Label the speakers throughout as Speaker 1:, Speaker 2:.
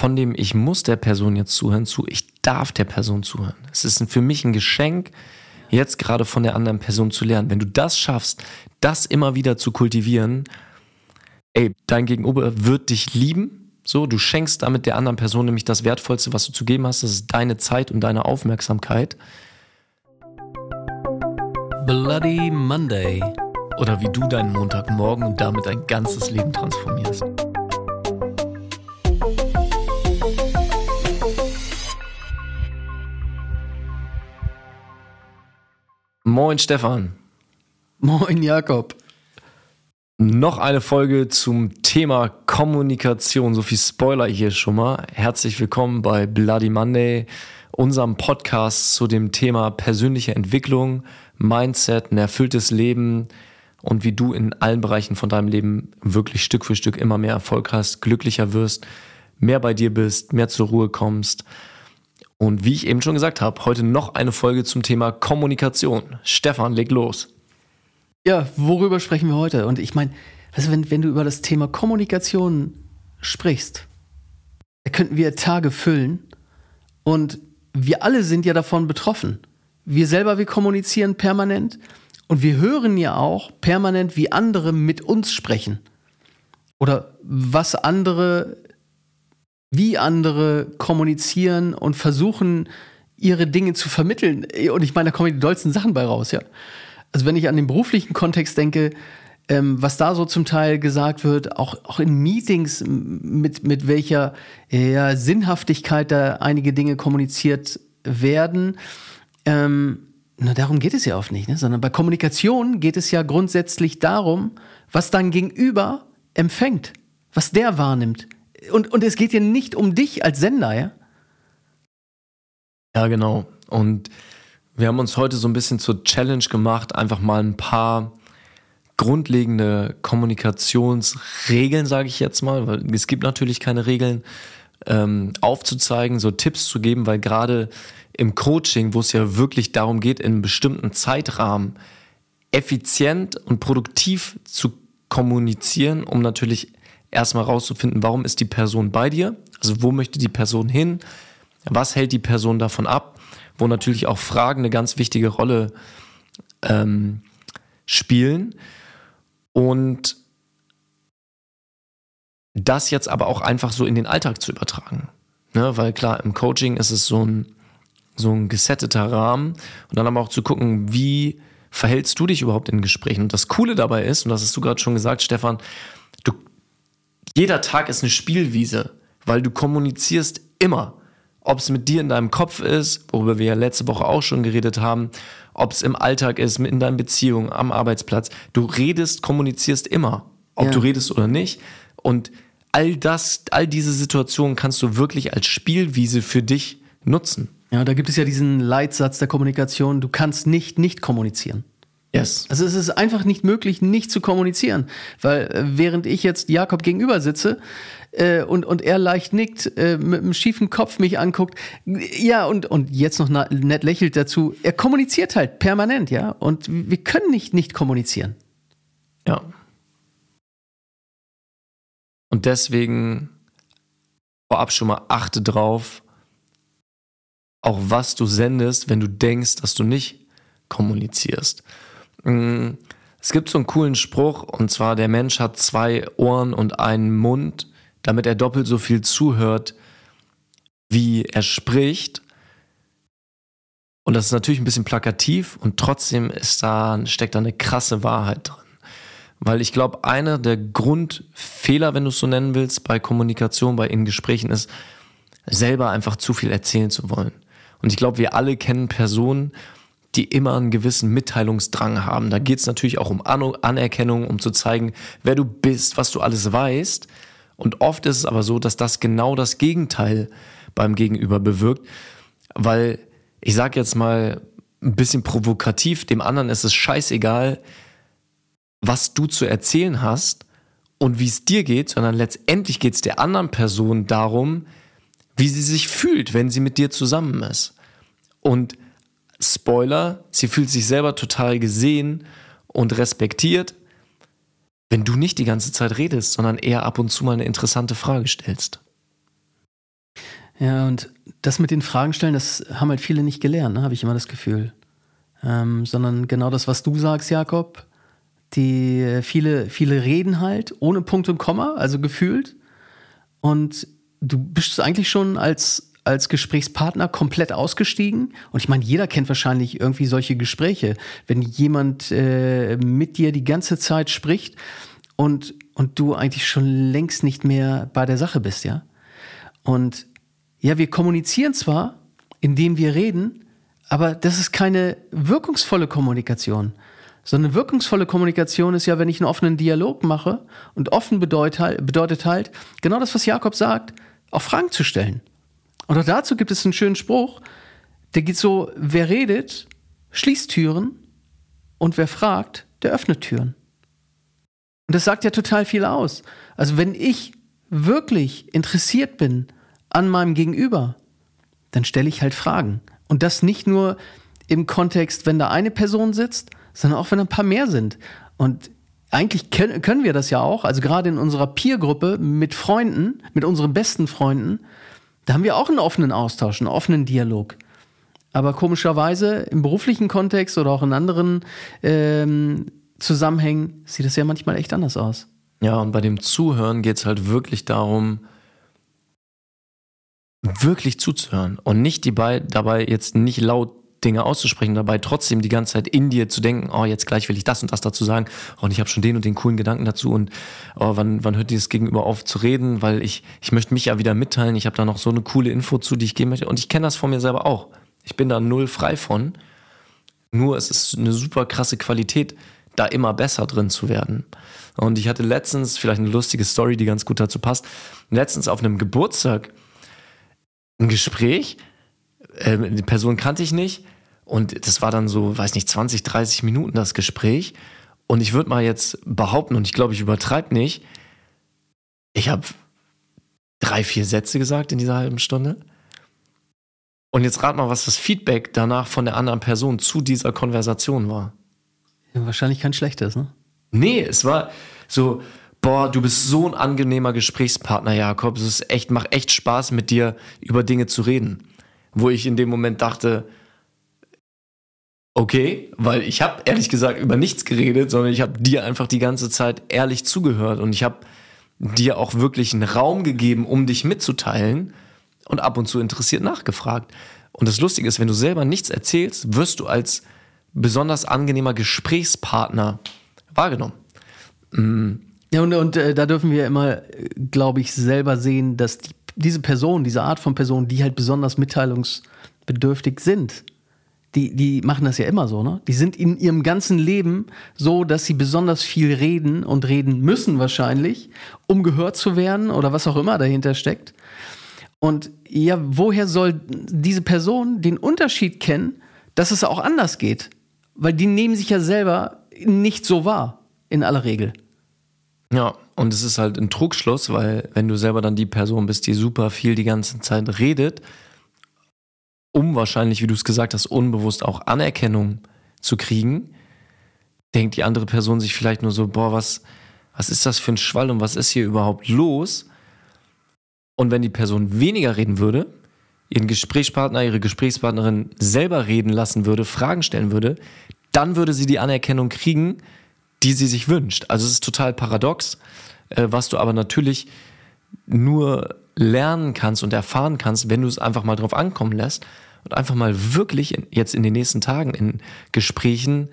Speaker 1: von dem ich muss der Person jetzt zuhören zu, ich darf der Person zuhören. Es ist für mich ein Geschenk, jetzt gerade von der anderen Person zu lernen. Wenn du das schaffst, das immer wieder zu kultivieren, ey, dein Gegenüber wird dich lieben. So, du schenkst damit der anderen Person nämlich das Wertvollste, was du zu geben hast. Das ist deine Zeit und deine Aufmerksamkeit.
Speaker 2: Bloody Monday.
Speaker 1: Oder wie du deinen Montagmorgen und damit dein ganzes Leben transformierst. Moin Stefan.
Speaker 2: Moin Jakob.
Speaker 1: Noch eine Folge zum Thema Kommunikation. So viel Spoiler hier schon mal. Herzlich willkommen bei Bloody Monday, unserem Podcast zu dem Thema persönliche Entwicklung, Mindset, ein erfülltes Leben und wie du in allen Bereichen von deinem Leben wirklich Stück für Stück immer mehr Erfolg hast, glücklicher wirst, mehr bei dir bist, mehr zur Ruhe kommst. Und wie ich eben schon gesagt habe, heute noch eine Folge zum Thema Kommunikation. Stefan, leg los.
Speaker 2: Ja, worüber sprechen wir heute? Und ich meine, also wenn, wenn du über das Thema Kommunikation sprichst, da könnten wir Tage füllen und wir alle sind ja davon betroffen. Wir selber, wir kommunizieren permanent und wir hören ja auch permanent, wie andere mit uns sprechen. Oder was andere wie andere kommunizieren und versuchen, ihre Dinge zu vermitteln. Und ich meine, da kommen die dollsten Sachen bei raus, ja. Also wenn ich an den beruflichen Kontext denke, ähm, was da so zum Teil gesagt wird, auch, auch in Meetings, mit, mit welcher ja, Sinnhaftigkeit da einige Dinge kommuniziert werden, ähm, na, darum geht es ja oft nicht, ne? sondern bei Kommunikation geht es ja grundsätzlich darum, was dein Gegenüber empfängt, was der wahrnimmt, und, und es geht ja nicht um dich als Sender, ja?
Speaker 1: Ja, genau. Und wir haben uns heute so ein bisschen zur Challenge gemacht, einfach mal ein paar grundlegende Kommunikationsregeln, sage ich jetzt mal, weil es gibt natürlich keine Regeln, ähm, aufzuzeigen, so Tipps zu geben, weil gerade im Coaching, wo es ja wirklich darum geht, in einem bestimmten Zeitrahmen effizient und produktiv zu kommunizieren, um natürlich erstmal rauszufinden, warum ist die Person bei dir? Also wo möchte die Person hin? Was hält die Person davon ab? Wo natürlich auch Fragen eine ganz wichtige Rolle ähm, spielen. Und das jetzt aber auch einfach so in den Alltag zu übertragen. Ne? Weil klar, im Coaching ist es so ein, so ein gesetteter Rahmen und dann aber auch zu gucken, wie verhältst du dich überhaupt in Gesprächen? Und das Coole dabei ist, und das hast du gerade schon gesagt, Stefan, jeder Tag ist eine Spielwiese, weil du kommunizierst immer. Ob es mit dir in deinem Kopf ist, worüber wir ja letzte Woche auch schon geredet haben, ob es im Alltag ist, in deinen Beziehungen, am Arbeitsplatz. Du redest, kommunizierst immer, ob ja. du redest oder nicht. Und all das, all diese Situationen kannst du wirklich als Spielwiese für dich nutzen.
Speaker 2: Ja, da gibt es ja diesen Leitsatz der Kommunikation, du kannst nicht nicht kommunizieren.
Speaker 1: Yes.
Speaker 2: Also es ist einfach nicht möglich, nicht zu kommunizieren. Weil äh, während ich jetzt Jakob gegenüber sitze äh, und, und er leicht nickt, äh, mit einem schiefen Kopf mich anguckt, ja, und, und jetzt noch nett lächelt dazu, er kommuniziert halt permanent, ja. Und wir können nicht nicht kommunizieren.
Speaker 1: Ja. Und deswegen vorab schon mal achte drauf, auch was du sendest, wenn du denkst, dass du nicht kommunizierst. Mm, es gibt so einen coolen Spruch, und zwar, der Mensch hat zwei Ohren und einen Mund, damit er doppelt so viel zuhört, wie er spricht. Und das ist natürlich ein bisschen plakativ und trotzdem ist da, steckt da eine krasse Wahrheit drin. Weil ich glaube, einer der Grundfehler, wenn du es so nennen willst, bei Kommunikation, bei in Gesprächen ist, selber einfach zu viel erzählen zu wollen. Und ich glaube, wir alle kennen Personen, die immer einen gewissen Mitteilungsdrang haben. Da geht es natürlich auch um An Anerkennung, um zu zeigen, wer du bist, was du alles weißt. Und oft ist es aber so, dass das genau das Gegenteil beim Gegenüber bewirkt, weil ich sage jetzt mal ein bisschen provokativ, dem anderen ist es scheißegal, was du zu erzählen hast und wie es dir geht, sondern letztendlich geht es der anderen Person darum, wie sie sich fühlt, wenn sie mit dir zusammen ist. Und Spoiler, sie fühlt sich selber total gesehen und respektiert, wenn du nicht die ganze Zeit redest, sondern eher ab und zu mal eine interessante Frage stellst.
Speaker 2: Ja, und das mit den Fragen stellen, das haben halt viele nicht gelernt, ne? habe ich immer das Gefühl. Ähm, sondern genau das, was du sagst, Jakob. Die äh, viele, viele reden halt ohne Punkt und Komma, also gefühlt. Und du bist eigentlich schon als, als Gesprächspartner komplett ausgestiegen. Und ich meine, jeder kennt wahrscheinlich irgendwie solche Gespräche. Wenn jemand äh, mit dir die ganze Zeit spricht und, und du eigentlich schon längst nicht mehr bei der Sache bist, ja. Und ja, wir kommunizieren zwar, indem wir reden, aber das ist keine wirkungsvolle Kommunikation. Sondern wirkungsvolle Kommunikation ist ja, wenn ich einen offenen Dialog mache und offen bedeutet halt, bedeutet halt genau das, was Jakob sagt, auch Fragen zu stellen. Und auch dazu gibt es einen schönen Spruch, der geht so, wer redet, schließt Türen und wer fragt, der öffnet Türen. Und das sagt ja total viel aus. Also wenn ich wirklich interessiert bin an meinem Gegenüber, dann stelle ich halt Fragen. Und das nicht nur im Kontext, wenn da eine Person sitzt, sondern auch wenn ein paar mehr sind. Und eigentlich können, wir das ja auch, also gerade in unserer Peergruppe mit Freunden, mit unseren besten Freunden, da haben wir auch einen offenen Austausch, einen offenen Dialog. Aber komischerweise im beruflichen Kontext oder auch in anderen ähm, Zusammenhängen sieht es ja manchmal echt anders aus.
Speaker 1: Ja, und bei dem Zuhören geht es halt wirklich darum, wirklich zuzuhören und nicht die dabei jetzt nicht laut Dinge auszusprechen, dabei trotzdem die ganze Zeit in dir zu denken, oh, jetzt gleich will ich das und das dazu sagen und ich habe schon den und den coolen Gedanken dazu und oh, wann, wann hört dieses Gegenüber auf zu reden, weil ich, ich möchte mich ja wieder mitteilen, ich habe da noch so eine coole Info zu, die ich geben möchte und ich kenne das von mir selber auch. Ich bin da null frei von, nur es ist eine super krasse Qualität, da immer besser drin zu werden. Und ich hatte letztens, vielleicht eine lustige Story, die ganz gut dazu passt, letztens auf einem Geburtstag ein Gespräch, äh, die Person kannte ich nicht und das war dann so, weiß nicht, 20, 30 Minuten das Gespräch und ich würde mal jetzt behaupten, und ich glaube, ich übertreibe nicht, ich habe drei, vier Sätze gesagt in dieser halben Stunde. Und jetzt rat mal, was das Feedback danach von der anderen Person zu dieser Konversation war.
Speaker 2: Ja, wahrscheinlich kein schlechtes, ne?
Speaker 1: Nee, es war so, boah, du bist so ein angenehmer Gesprächspartner, Jakob. Es ist echt, macht echt Spaß, mit dir über Dinge zu reden. Wo ich in dem Moment dachte, okay, weil ich habe ehrlich gesagt über nichts geredet, sondern ich habe dir einfach die ganze Zeit ehrlich zugehört und ich habe dir auch wirklich einen Raum gegeben, um dich mitzuteilen und ab und zu interessiert nachgefragt. Und das Lustige ist, wenn du selber nichts erzählst, wirst du als besonders angenehmer Gesprächspartner wahrgenommen.
Speaker 2: Mhm. Ja, und, und äh, da dürfen wir immer, glaube ich, selber sehen, dass die, diese Person, diese Art von Person, die halt besonders mitteilungsbedürftig sind, die, die machen das ja immer so, ne? Die sind in ihrem ganzen Leben so, dass sie besonders viel reden und reden müssen wahrscheinlich, um gehört zu werden oder was auch immer dahinter steckt. Und ja, woher soll diese Person den Unterschied kennen, dass es auch anders geht? Weil die nehmen sich ja selber nicht so wahr, in aller Regel.
Speaker 1: Ja, und es ist halt ein Trugschluss, weil wenn du selber dann die Person bist, die super viel die ganze Zeit redet, um wahrscheinlich, wie du es gesagt hast, unbewusst auch Anerkennung zu kriegen, denkt die andere Person sich vielleicht nur so, boah, was, was ist das für ein Schwall und was ist hier überhaupt los? Und wenn die Person weniger reden würde, ihren Gesprächspartner, ihre Gesprächspartnerin selber reden lassen würde, Fragen stellen würde, dann würde sie die Anerkennung kriegen, die sie sich wünscht. Also es ist total paradox, äh, was du aber natürlich nur lernen kannst und erfahren kannst, wenn du es einfach mal drauf ankommen lässt und einfach mal wirklich jetzt in den nächsten Tagen in Gesprächen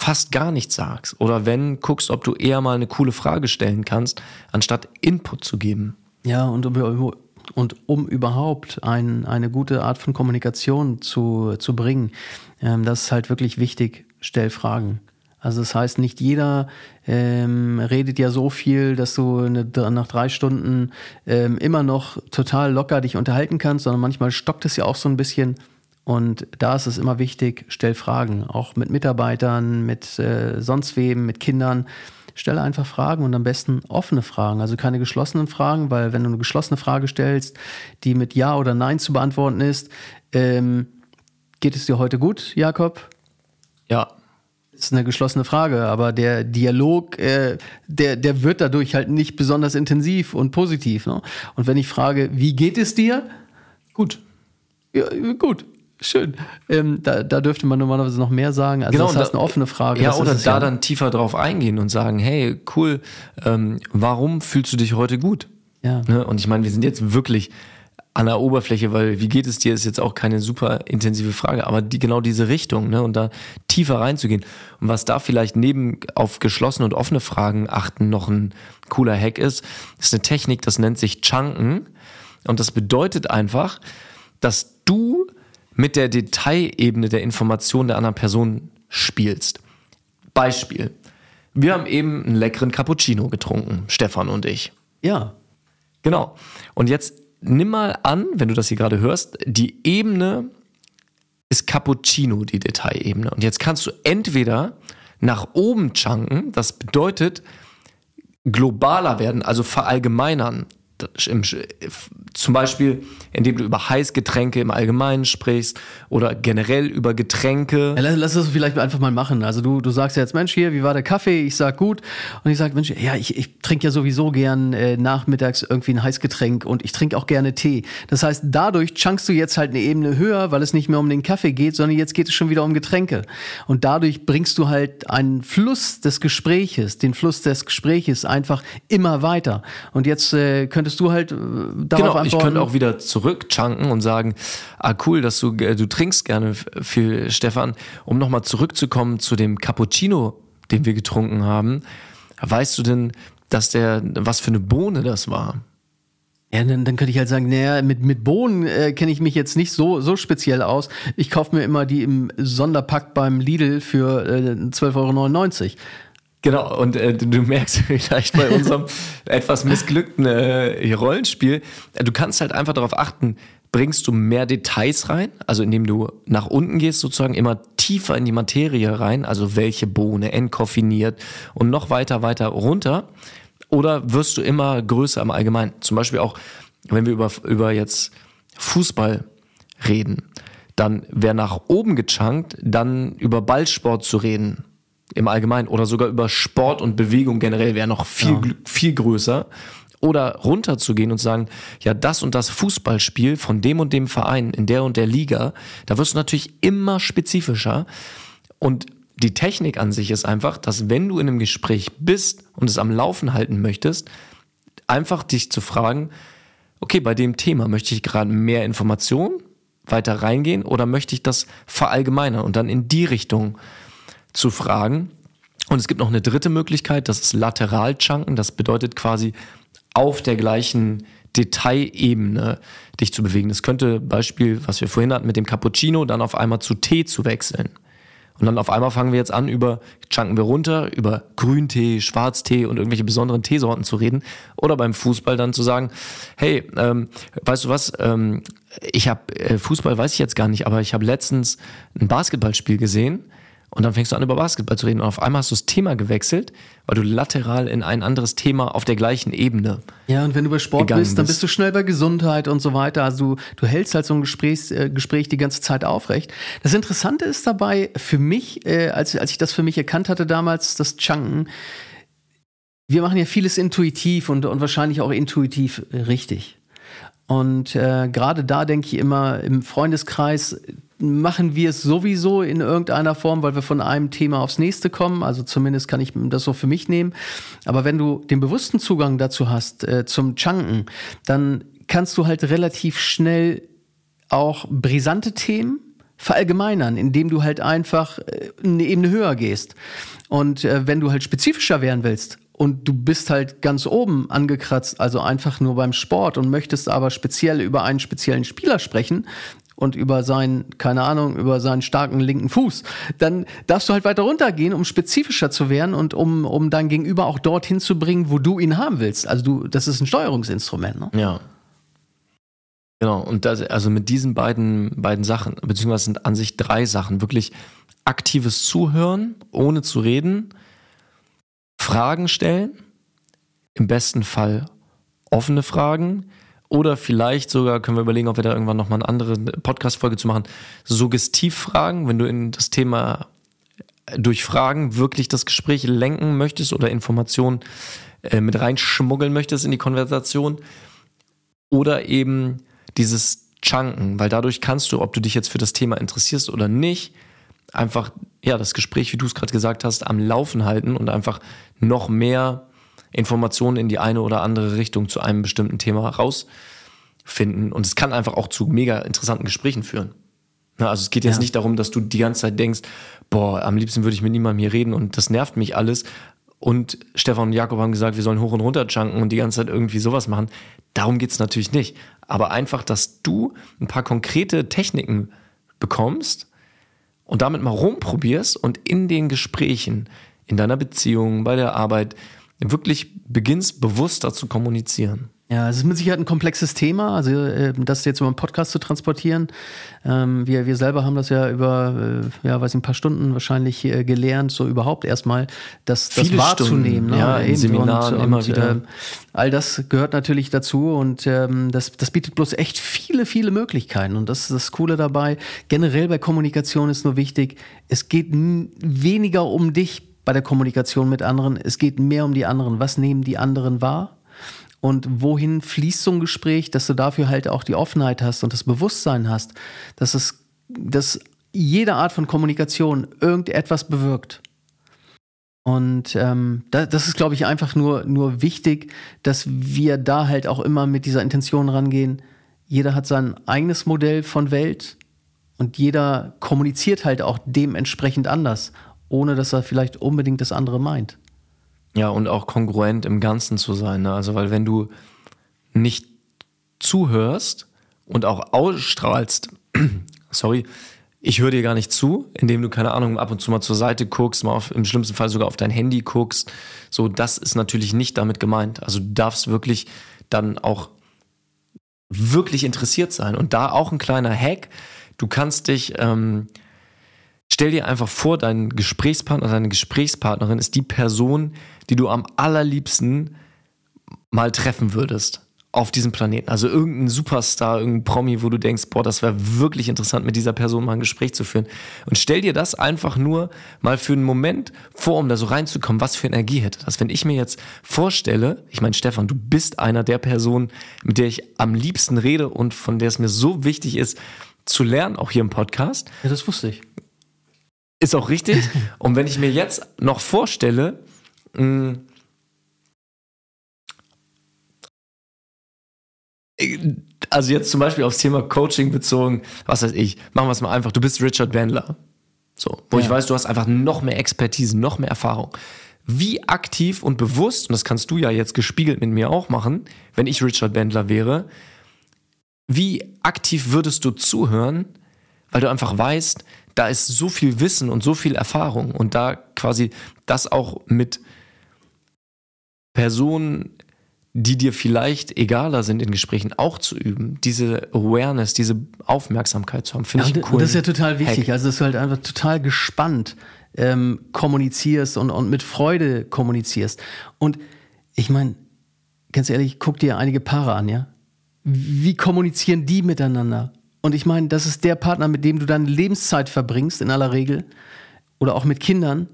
Speaker 1: fast gar nichts sagst. Oder wenn, guckst, ob du eher mal eine coole Frage stellen kannst, anstatt Input zu geben.
Speaker 2: Ja, und um, und um überhaupt ein, eine gute Art von Kommunikation zu, zu bringen, ähm, das ist halt wirklich wichtig, stell Fragen. Also das heißt, nicht jeder ähm, redet ja so viel, dass du eine, nach drei Stunden ähm, immer noch total locker dich unterhalten kannst, sondern manchmal stockt es ja auch so ein bisschen. Und da ist es immer wichtig, stell Fragen, auch mit Mitarbeitern, mit äh, sonst wem, mit Kindern. Stelle einfach Fragen und am besten offene Fragen, also keine geschlossenen Fragen, weil wenn du eine geschlossene Frage stellst, die mit Ja oder Nein zu beantworten ist, ähm, geht es dir heute gut, Jakob?
Speaker 1: Ja,
Speaker 2: ist eine geschlossene Frage, aber der Dialog, äh, der, der wird dadurch halt nicht besonders intensiv und positiv. Ne? Und wenn ich frage, wie geht es dir? Gut. Ja, gut. Schön. Ähm, da, da dürfte man normalerweise noch mehr sagen. Also
Speaker 1: Genau,
Speaker 2: das heißt
Speaker 1: da-
Speaker 2: eine offene Frage.
Speaker 1: Ja, oder da dann tiefer drauf eingehen und sagen, hey, cool, ähm, warum fühlst du dich heute gut?
Speaker 2: Ja.
Speaker 1: Ne? Und ich meine, wir sind jetzt wirklich an der Oberfläche, weil wie geht es dir, ist jetzt auch keine super intensive Frage, aber die, genau diese Richtung, ne? Und da tiefer reinzugehen. Und was da vielleicht neben auf geschlossene und offene Fragen achten noch ein cooler Hack ist, ist eine Technik, das nennt sich Chunken. Und das bedeutet einfach, dass du mit der Detailebene der Information der anderen Person spielst. Beispiel. Wir haben eben einen leckeren Cappuccino getrunken, Stefan und ich.
Speaker 2: Ja.
Speaker 1: Genau. Und jetzt nimm mal an, wenn du das hier gerade hörst, die Ebene ist Cappuccino, die Detailebene. Und jetzt kannst du entweder nach oben chunken, das bedeutet globaler werden, also verallgemeinern. Zum Beispiel, indem du über Heißgetränke im Allgemeinen sprichst oder generell über Getränke.
Speaker 2: Ja, lass, lass das vielleicht einfach mal machen. Also du, du sagst ja jetzt, Mensch, hier, wie war der Kaffee? Ich sag gut. Und ich sag, Mensch, ja, ich, ich trinke ja sowieso gern äh, nachmittags irgendwie ein Heißgetränk und ich trinke auch gerne Tee. Das heißt, dadurch chunkst du jetzt halt eine Ebene höher, weil es nicht mehr um den Kaffee geht, sondern jetzt geht es schon wieder um Getränke. Und dadurch bringst du halt einen Fluss des Gespräches, den Fluss des Gespräches einfach immer weiter. Und jetzt äh, könntest du halt äh, darauf
Speaker 1: Genau, ich
Speaker 2: antworten.
Speaker 1: könnte auch wieder zurückchunken und sagen, ah cool, dass du, äh, du trinkst gerne viel, Stefan. Um nochmal zurückzukommen zu dem Cappuccino, den wir getrunken haben. Weißt du denn, dass der, was für eine Bohne das war?
Speaker 2: Ja, dann, dann könnte ich halt sagen, naja, mit, mit Bohnen äh, kenne ich mich jetzt nicht so, so speziell aus. Ich kaufe mir immer die im Sonderpack beim Lidl für äh, 12,99 Euro.
Speaker 1: Genau, und äh, du, du merkst vielleicht bei unserem etwas missglückten äh, Rollenspiel, äh, du kannst halt einfach darauf achten, bringst du mehr Details rein, also indem du nach unten gehst, sozusagen immer tiefer in die Materie rein, also welche Bohne, entkoffiniert und noch weiter, weiter runter, oder wirst du immer größer im Allgemeinen? Zum Beispiel auch, wenn wir über, über jetzt Fußball reden, dann wäre nach oben gechunkt, dann über Ballsport zu reden im Allgemeinen oder sogar über Sport und Bewegung generell wäre noch viel, gl- viel größer. Oder runterzugehen und sagen, ja, das und das Fußballspiel von dem und dem Verein in der und der Liga, da wirst du natürlich immer spezifischer. Und die Technik an sich ist einfach, dass wenn du in einem Gespräch bist und es am Laufen halten möchtest, einfach dich zu fragen, okay, bei dem Thema möchte ich gerade mehr Informationen weiter reingehen oder möchte ich das verallgemeinern und dann in die Richtung zu fragen. Und es gibt noch eine dritte Möglichkeit, das ist lateral chunken. Das bedeutet quasi auf der gleichen Detailebene dich zu bewegen. Das könnte Beispiel, was wir vorhin hatten mit dem Cappuccino, dann auf einmal zu Tee zu wechseln. Und dann auf einmal fangen wir jetzt an, über, chunken wir runter, über Grüntee, Schwarztee und irgendwelche besonderen Teesorten zu reden. Oder beim Fußball dann zu sagen, hey, ähm, weißt du was, ähm, ich habe, äh, Fußball weiß ich jetzt gar nicht, aber ich habe letztens ein Basketballspiel gesehen und dann fängst du an, über Basketball zu reden und auf einmal hast du das Thema gewechselt, weil du lateral in ein anderes Thema auf der gleichen Ebene
Speaker 2: Ja, und wenn du bei Sport bist, dann
Speaker 1: bist.
Speaker 2: bist du schnell bei Gesundheit und so weiter. Also du, du hältst halt so ein Gespräch, äh, Gespräch die ganze Zeit aufrecht. Das Interessante ist dabei für mich, äh, als, als ich das für mich erkannt hatte damals, das Chunken, wir machen ja vieles intuitiv und, und wahrscheinlich auch intuitiv äh, richtig. Und äh, gerade da denke ich immer, im Freundeskreis machen wir es sowieso in irgendeiner Form, weil wir von einem Thema aufs nächste kommen. Also zumindest kann ich das so für mich nehmen. Aber wenn du den bewussten Zugang dazu hast, äh, zum Chunken, dann kannst du halt relativ schnell auch brisante Themen verallgemeinern, indem du halt einfach äh, eine Ebene höher gehst. Und äh, wenn du halt spezifischer werden willst und du bist halt ganz oben angekratzt, also einfach nur beim Sport und möchtest aber speziell über einen speziellen Spieler sprechen und über seinen, keine Ahnung, über seinen starken linken Fuß, dann darfst du halt weiter runtergehen, um spezifischer zu werden und um, um dein Gegenüber auch dorthin zu bringen, wo du ihn haben willst. Also du, das ist ein Steuerungsinstrument. Ne?
Speaker 1: Ja. Genau, und das, also mit diesen beiden, beiden Sachen, beziehungsweise sind an sich drei Sachen, wirklich aktives Zuhören, ohne zu reden, Fragen stellen, im besten Fall offene Fragen oder vielleicht sogar können wir überlegen, ob wir da irgendwann nochmal eine andere Podcast-Folge zu machen, Suggestivfragen, wenn du in das Thema durch Fragen wirklich das Gespräch lenken möchtest oder Informationen äh, mit reinschmuggeln möchtest in die Konversation. Oder eben dieses Chunken, weil dadurch kannst du, ob du dich jetzt für das Thema interessierst oder nicht, einfach ja das Gespräch, wie du es gerade gesagt hast, am Laufen halten und einfach noch mehr Informationen in die eine oder andere Richtung zu einem bestimmten Thema rausfinden. Und es kann einfach auch zu mega interessanten Gesprächen führen. Na, also es geht jetzt ja. nicht darum, dass du die ganze Zeit denkst, boah, am liebsten würde ich mit niemandem hier reden und das nervt mich alles. Und Stefan und Jakob haben gesagt, wir sollen hoch und runter junken und die ganze Zeit irgendwie sowas machen. Darum geht's natürlich nicht. Aber einfach, dass du ein paar konkrete Techniken bekommst und damit mal rumprobierst und in den Gesprächen, in deiner Beziehung, bei der Arbeit wirklich beginnst, bewusster zu kommunizieren.
Speaker 2: Ja, es ist mit Sicherheit ein komplexes Thema, also äh, das jetzt über einen Podcast zu transportieren. Ähm, wir, wir selber haben das ja über, äh, ja, weiß ich, ein paar Stunden wahrscheinlich äh, gelernt, so überhaupt erstmal das, das wahrzunehmen.
Speaker 1: ne? ja, in Seminaren und, immer und, wieder.
Speaker 2: Äh, all das gehört natürlich dazu und ähm, das, das bietet bloß echt viele, viele Möglichkeiten. Und das ist das Coole dabei. Generell bei Kommunikation ist nur wichtig, es geht weniger um dich bei der Kommunikation mit anderen, es geht mehr um die anderen. Was nehmen die anderen wahr? und wohin fließt so ein Gespräch, dass du dafür halt auch die Offenheit hast und das Bewusstsein hast, dass es, dass jede Art von Kommunikation irgendetwas bewirkt. Und ähm, da, das ist, glaube ich, einfach nur, nur wichtig, dass wir da halt auch immer mit dieser Intention rangehen. Jeder hat sein eigenes Modell von Welt und jeder kommuniziert halt auch dementsprechend anders, ohne dass er vielleicht unbedingt das andere meint.
Speaker 1: Ja, und auch kongruent im Ganzen zu sein. Ne? Also, weil wenn du nicht zuhörst und auch ausstrahlst, sorry, ich höre dir gar nicht zu, indem du, keine Ahnung, ab und zu mal zur Seite guckst, mal auf, im schlimmsten Fall sogar auf dein Handy guckst. So, das ist natürlich nicht damit gemeint. Also du darfst wirklich dann auch wirklich interessiert sein. Und da auch ein kleiner Hack. Du kannst dich ähm, Stell dir einfach vor, dein Gesprächspartner, deine Gesprächspartnerin ist die Person, die du am allerliebsten mal treffen würdest auf diesem Planeten. Also irgendein Superstar, irgendein Promi, wo du denkst, boah, das wäre wirklich interessant, mit dieser Person mal ein Gespräch zu führen. Und stell dir das einfach nur mal für einen Moment vor, um da so reinzukommen, was für Energie hätte das. Wenn ich mir jetzt vorstelle, ich meine, Stefan, du bist einer der Personen, mit der ich am liebsten rede und von der es mir so wichtig ist, zu lernen, auch hier im Podcast.
Speaker 2: Ja, das wusste ich.
Speaker 1: Ist auch richtig. Und wenn ich mir jetzt noch vorstelle, mh, also jetzt zum Beispiel aufs Thema Coaching bezogen, was weiß ich, machen wir es mal einfach, du bist Richard Bandler. So, wo ja. ich weiß, du hast einfach noch mehr Expertise, noch mehr Erfahrung. Wie aktiv und bewusst, und das kannst du ja jetzt gespiegelt mit mir auch machen, wenn ich Richard Bandler wäre, wie aktiv würdest du zuhören, weil du einfach weißt, da ist so viel Wissen und so viel Erfahrung und da quasi das auch mit Personen, die dir vielleicht egaler sind in Gesprächen, auch zu üben, diese Awareness, diese Aufmerksamkeit zu haben, finde ja, ich cool.
Speaker 2: Das ist ja total wichtig, Hack. also dass du halt einfach total gespannt ähm, kommunizierst und, und mit Freude kommunizierst. Und ich meine, ganz ehrlich, guck dir einige Paare an, ja? Wie kommunizieren die miteinander? Und ich meine, das ist der Partner, mit dem du deine Lebenszeit verbringst, in aller Regel. Oder auch mit Kindern.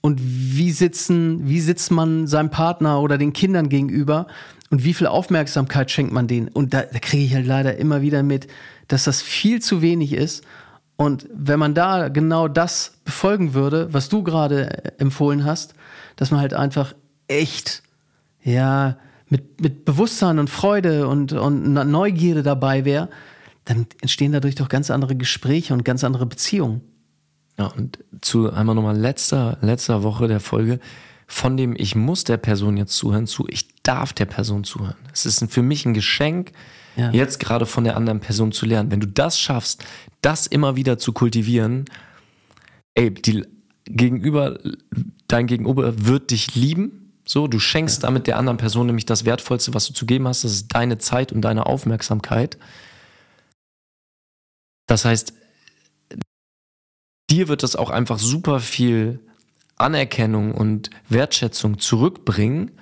Speaker 2: Und wie sitzen, wie sitzt man seinem Partner oder den Kindern gegenüber? Und wie viel Aufmerksamkeit schenkt man denen? Und da, da kriege ich halt leider immer wieder mit, dass das viel zu wenig ist. Und wenn man da genau das befolgen würde, was du gerade empfohlen hast, dass man halt einfach echt, ja, mit, mit Bewusstsein und Freude und, und Neugierde dabei wäre, dann entstehen dadurch doch ganz andere Gespräche und ganz andere Beziehungen.
Speaker 1: Ja, und zu einmal nochmal letzter, letzter Woche der Folge, von dem ich muss der Person jetzt zuhören, zu ich darf der Person zuhören. Es ist für mich ein Geschenk, ja. jetzt gerade von der anderen Person zu lernen. Wenn du das schaffst, das immer wieder zu kultivieren, ey, die Gegenüber, dein Gegenüber wird dich lieben. So, du schenkst ja. damit der anderen Person nämlich das Wertvollste, was du zu geben hast, das ist deine Zeit und deine Aufmerksamkeit. Das heißt, dir wird das auch einfach super viel Anerkennung und Wertschätzung zurückbringen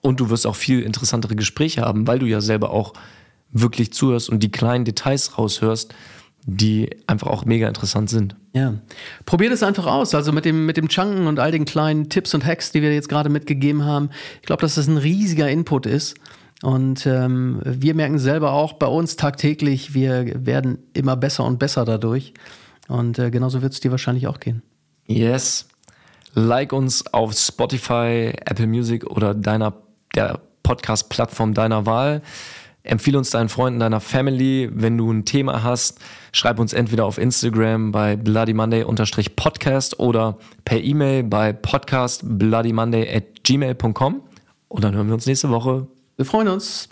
Speaker 1: und du wirst auch viel interessantere Gespräche haben, weil du ja selber auch wirklich zuhörst und die kleinen Details raushörst, die einfach auch mega interessant sind.
Speaker 2: Ja. Probiert es einfach aus. Also mit dem, mit dem Chunken und all den kleinen Tipps und Hacks, die wir jetzt gerade mitgegeben haben. Ich glaube, dass das ein riesiger Input ist. Und ähm, wir merken selber auch bei uns tagtäglich, wir werden immer besser und besser dadurch. Und äh, genauso wird es dir wahrscheinlich auch gehen.
Speaker 1: Yes. Like uns auf Spotify, Apple Music oder deiner der Podcast-Plattform deiner Wahl. Empfehle uns deinen Freunden, deiner Family. Wenn du ein Thema hast, schreib uns entweder auf Instagram bei Bloody Monday Podcast oder per E-Mail bei podcastbloodymonday at gmail.com. Und dann hören wir uns nächste Woche.
Speaker 2: Wir freuen uns.